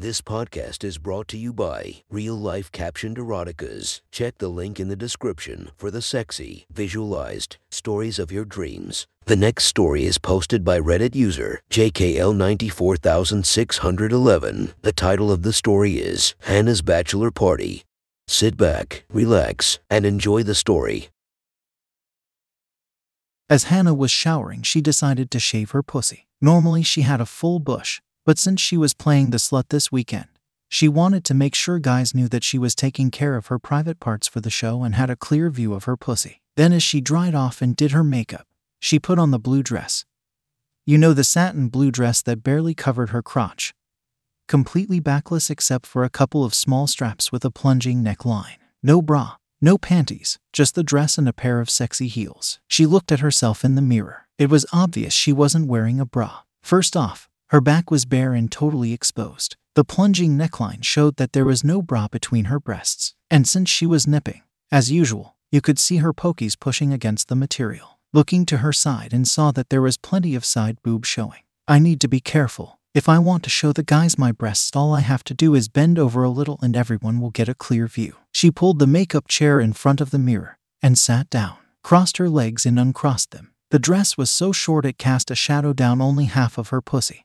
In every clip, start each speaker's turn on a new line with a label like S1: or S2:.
S1: This podcast is brought to you by Real Life Captioned Eroticas. Check the link in the description for the sexy, visualized stories of your dreams. The next story is posted by Reddit user JKL94611. The title of the story is Hannah's Bachelor Party. Sit back, relax, and enjoy the story.
S2: As Hannah was showering, she decided to shave her pussy. Normally, she had a full bush, but since she was playing the slut this weekend, she wanted to make sure guys knew that she was taking care of her private parts for the show and had a clear view of her pussy. Then, as she dried off and did her makeup, she put on the blue dress. You know, the satin blue dress that barely covered her crotch, completely backless except for a couple of small straps with a plunging neckline. No bra, no panties, just the dress and a pair of sexy heels. She looked at herself in the mirror. It was obvious she wasn't wearing a bra. First off, her back was bare and totally exposed. The plunging neckline showed that there was no bra between her breasts. And since she was nipping, as usual, you could see her pokies pushing against the material. Looking to her side and saw that there was plenty of side boob showing. I need to be careful. If I want to show the guys my breasts, all I have to do is bend over a little and everyone will get a clear view. She pulled the makeup chair in front of the mirror and sat down, crossed her legs and uncrossed them. The dress was so short it cast a shadow down only half of her pussy.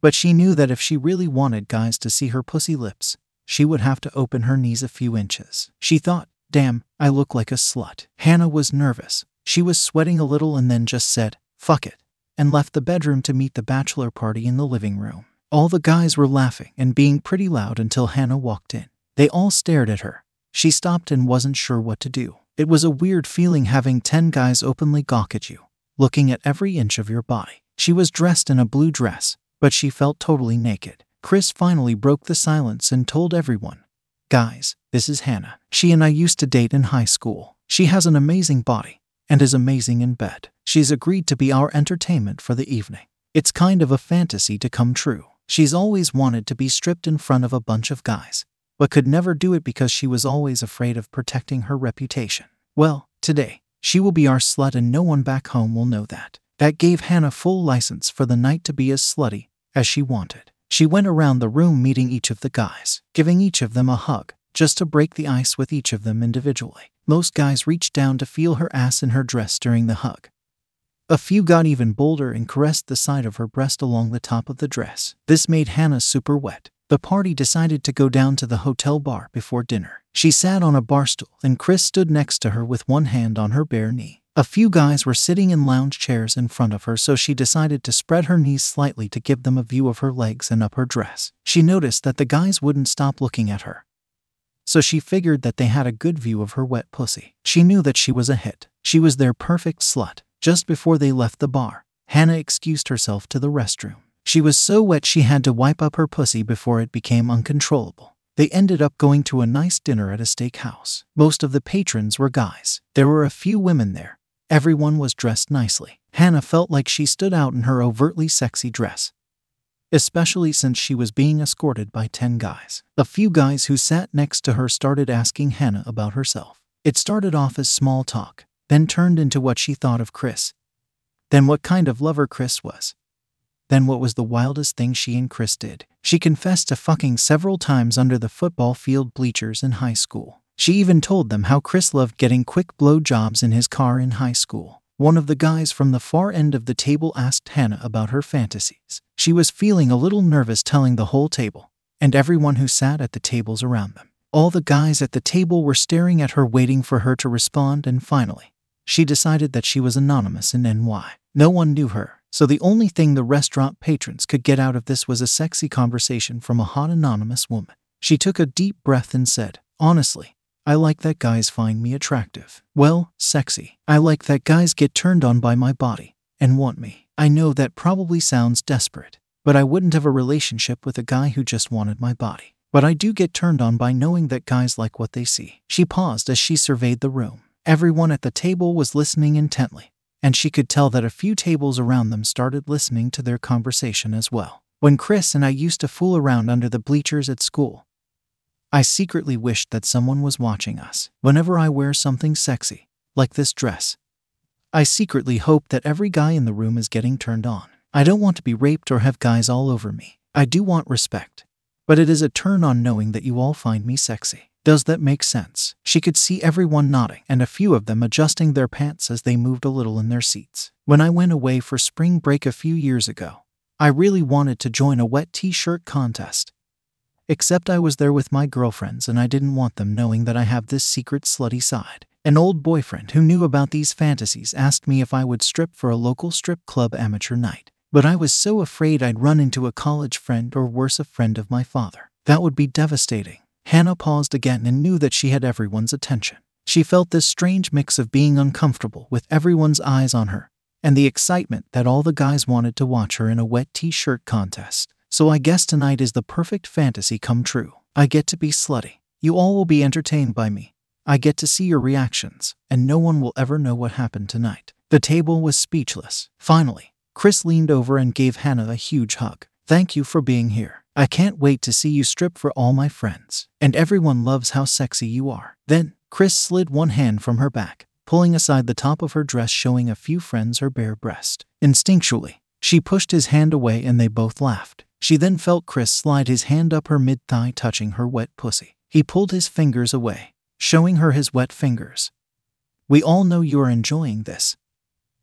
S2: But she knew that if she really wanted guys to see her pussy lips, she would have to open her knees a few inches. She thought, damn, I look like a slut. Hannah was nervous. She was sweating a little and then just said, fuck it and left the bedroom to meet the bachelor party in the living room. All the guys were laughing and being pretty loud until Hannah walked in. They all stared at her. She stopped and wasn't sure what to do. It was a weird feeling having 10 guys openly gawk at you, looking at every inch of your body. She was dressed in a blue dress, but she felt totally naked. Chris finally broke the silence and told everyone Guys, this is Hannah. She and I used to date in high school. She has an amazing body and is amazing in bed. She's agreed to be our entertainment for the evening. It's kind of a fantasy to come true. She's always wanted to be stripped in front of a bunch of guys, but could never do it because she was always afraid of protecting her reputation. Well, today, she will be our slut and no one back home will know that. That gave Hannah full license for the night to be as slutty as she wanted. She went around the room meeting each of the guys, giving each of them a hug, just to break the ice with each of them individually. Most guys reached down to feel her ass in her dress during the hug, a few got even bolder and caressed the side of her breast along the top of the dress. This made Hannah super wet. The party decided to go down to the hotel bar before dinner. She sat on a bar stool and Chris stood next to her with one hand on her bare knee. A few guys were sitting in lounge chairs in front of her, so she decided to spread her knees slightly to give them a view of her legs and up her dress. She noticed that the guys wouldn't stop looking at her. So she figured that they had a good view of her wet pussy. She knew that she was a hit. She was their perfect slut. Just before they left the bar, Hannah excused herself to the restroom. She was so wet she had to wipe up her pussy before it became uncontrollable. They ended up going to a nice dinner at a steakhouse. Most of the patrons were guys. There were a few women there. Everyone was dressed nicely. Hannah felt like she stood out in her overtly sexy dress, especially since she was being escorted by 10 guys. A few guys who sat next to her started asking Hannah about herself. It started off as small talk, then turned into what she thought of Chris. Then what kind of lover Chris was. Then what was the wildest thing she and Chris did? She confessed to fucking several times under the football field bleachers in high school. She even told them how Chris loved getting quick blow jobs in his car in high school. One of the guys from the far end of the table asked Hannah about her fantasies. She was feeling a little nervous telling the whole table, and everyone who sat at the tables around them. All the guys at the table were staring at her, waiting for her to respond, and finally, she decided that she was anonymous in NY. No one knew her, so the only thing the restaurant patrons could get out of this was a sexy conversation from a hot anonymous woman. She took a deep breath and said, Honestly, I like that guys find me attractive. Well, sexy. I like that guys get turned on by my body and want me. I know that probably sounds desperate, but I wouldn't have a relationship with a guy who just wanted my body. But I do get turned on by knowing that guys like what they see. She paused as she surveyed the room. Everyone at the table was listening intently, and she could tell that a few tables around them started listening to their conversation as well. When Chris and I used to fool around under the bleachers at school, I secretly wished that someone was watching us. Whenever I wear something sexy, like this dress, I secretly hope that every guy in the room is getting turned on. I don't want to be raped or have guys all over me. I do want respect. but it is a turn on knowing that you all find me sexy. Does that make sense? She could see everyone nodding and a few of them adjusting their pants as they moved a little in their seats. When I went away for spring break a few years ago, I really wanted to join a wet t shirt contest. Except I was there with my girlfriends and I didn't want them knowing that I have this secret slutty side. An old boyfriend who knew about these fantasies asked me if I would strip for a local strip club amateur night. But I was so afraid I'd run into a college friend or worse, a friend of my father. That would be devastating. Hannah paused again and knew that she had everyone's attention. She felt this strange mix of being uncomfortable with everyone's eyes on her and the excitement that all the guys wanted to watch her in a wet t shirt contest. So I guess tonight is the perfect fantasy come true. I get to be slutty. You all will be entertained by me. I get to see your reactions, and no one will ever know what happened tonight. The table was speechless. Finally, Chris leaned over and gave Hannah a huge hug. Thank you for being here. I can't wait to see you strip for all my friends. And everyone loves how sexy you are. Then, Chris slid one hand from her back, pulling aside the top of her dress, showing a few friends her bare breast. Instinctually, she pushed his hand away and they both laughed. She then felt Chris slide his hand up her mid thigh, touching her wet pussy. He pulled his fingers away, showing her his wet fingers. We all know you're enjoying this.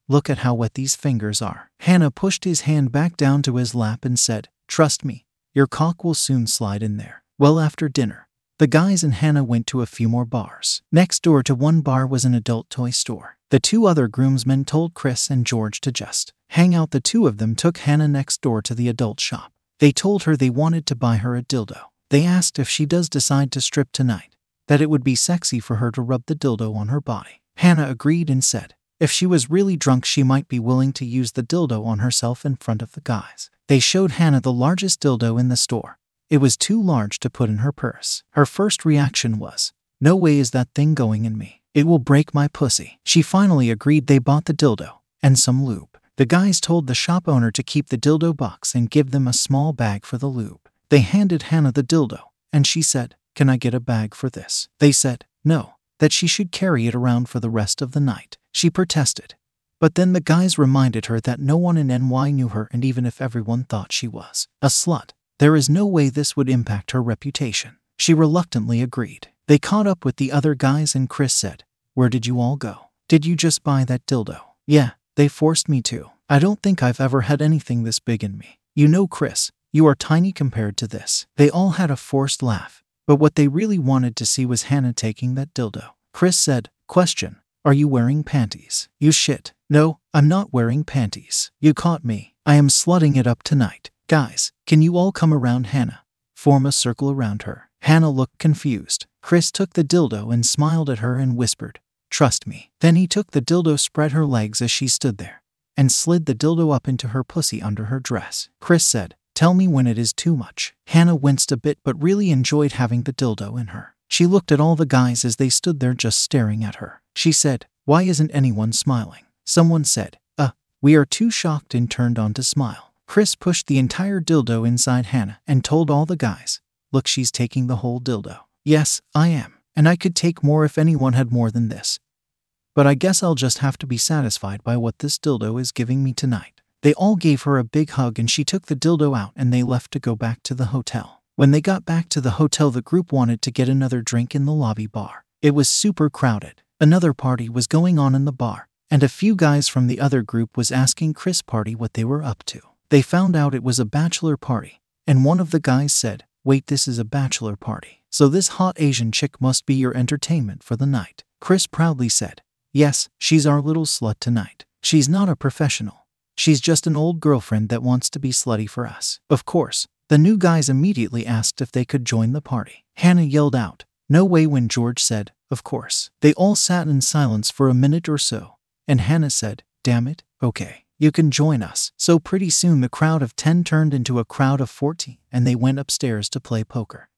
S2: Look at how wet these fingers are. Hannah pushed his hand back down to his lap and said, Trust me, your cock will soon slide in there. Well, after dinner, the guys and Hannah went to a few more bars. Next door to one bar was an adult toy store. The two other groomsmen told Chris and George to just hang out. The two of them took Hannah next door to the adult shop. They told her they wanted to buy her a dildo. They asked if she does decide to strip tonight, that it would be sexy for her to rub the dildo on her body. Hannah agreed and said, if she was really drunk, she might be willing to use the dildo on herself in front of the guys. They showed Hannah the largest dildo in the store. It was too large to put in her purse. Her first reaction was, No way is that thing going in me. It will break my pussy. She finally agreed they bought the dildo and some lube. The guys told the shop owner to keep the dildo box and give them a small bag for the lube. They handed Hannah the dildo, and she said, Can I get a bag for this? They said, No, that she should carry it around for the rest of the night. She protested. But then the guys reminded her that no one in NY knew her, and even if everyone thought she was a slut, there is no way this would impact her reputation. She reluctantly agreed. They caught up with the other guys, and Chris said, Where did you all go? Did you just buy that dildo? Yeah, they forced me to. I don't think I've ever had anything this big in me. You know, Chris, you are tiny compared to this. They all had a forced laugh, but what they really wanted to see was Hannah taking that dildo. Chris said, Question Are you wearing panties? You shit. No, I'm not wearing panties. You caught me. I am slutting it up tonight. Guys, can you all come around Hannah? Form a circle around her. Hannah looked confused. Chris took the dildo and smiled at her and whispered, Trust me. Then he took the dildo, spread her legs as she stood there, and slid the dildo up into her pussy under her dress. Chris said, Tell me when it is too much. Hannah winced a bit but really enjoyed having the dildo in her. She looked at all the guys as they stood there just staring at her. She said, Why isn't anyone smiling? Someone said, Uh, we are too shocked and turned on to smile. Chris pushed the entire dildo inside Hannah and told all the guys, Look, she's taking the whole dildo. Yes, I am. And I could take more if anyone had more than this. But I guess I'll just have to be satisfied by what this dildo is giving me tonight. They all gave her a big hug and she took the dildo out and they left to go back to the hotel. When they got back to the hotel, the group wanted to get another drink in the lobby bar. It was super crowded. Another party was going on in the bar, and a few guys from the other group was asking Chris Party what they were up to. They found out it was a bachelor party, and one of the guys said, Wait, this is a bachelor party. So this hot Asian chick must be your entertainment for the night. Chris proudly said, Yes, she's our little slut tonight. She's not a professional. She's just an old girlfriend that wants to be slutty for us. Of course, the new guys immediately asked if they could join the party. Hannah yelled out, No way, when George said, Of course. They all sat in silence for a minute or so, and Hannah said, Damn it, okay, you can join us. So pretty soon the crowd of 10 turned into a crowd of 14, and they went upstairs to play poker.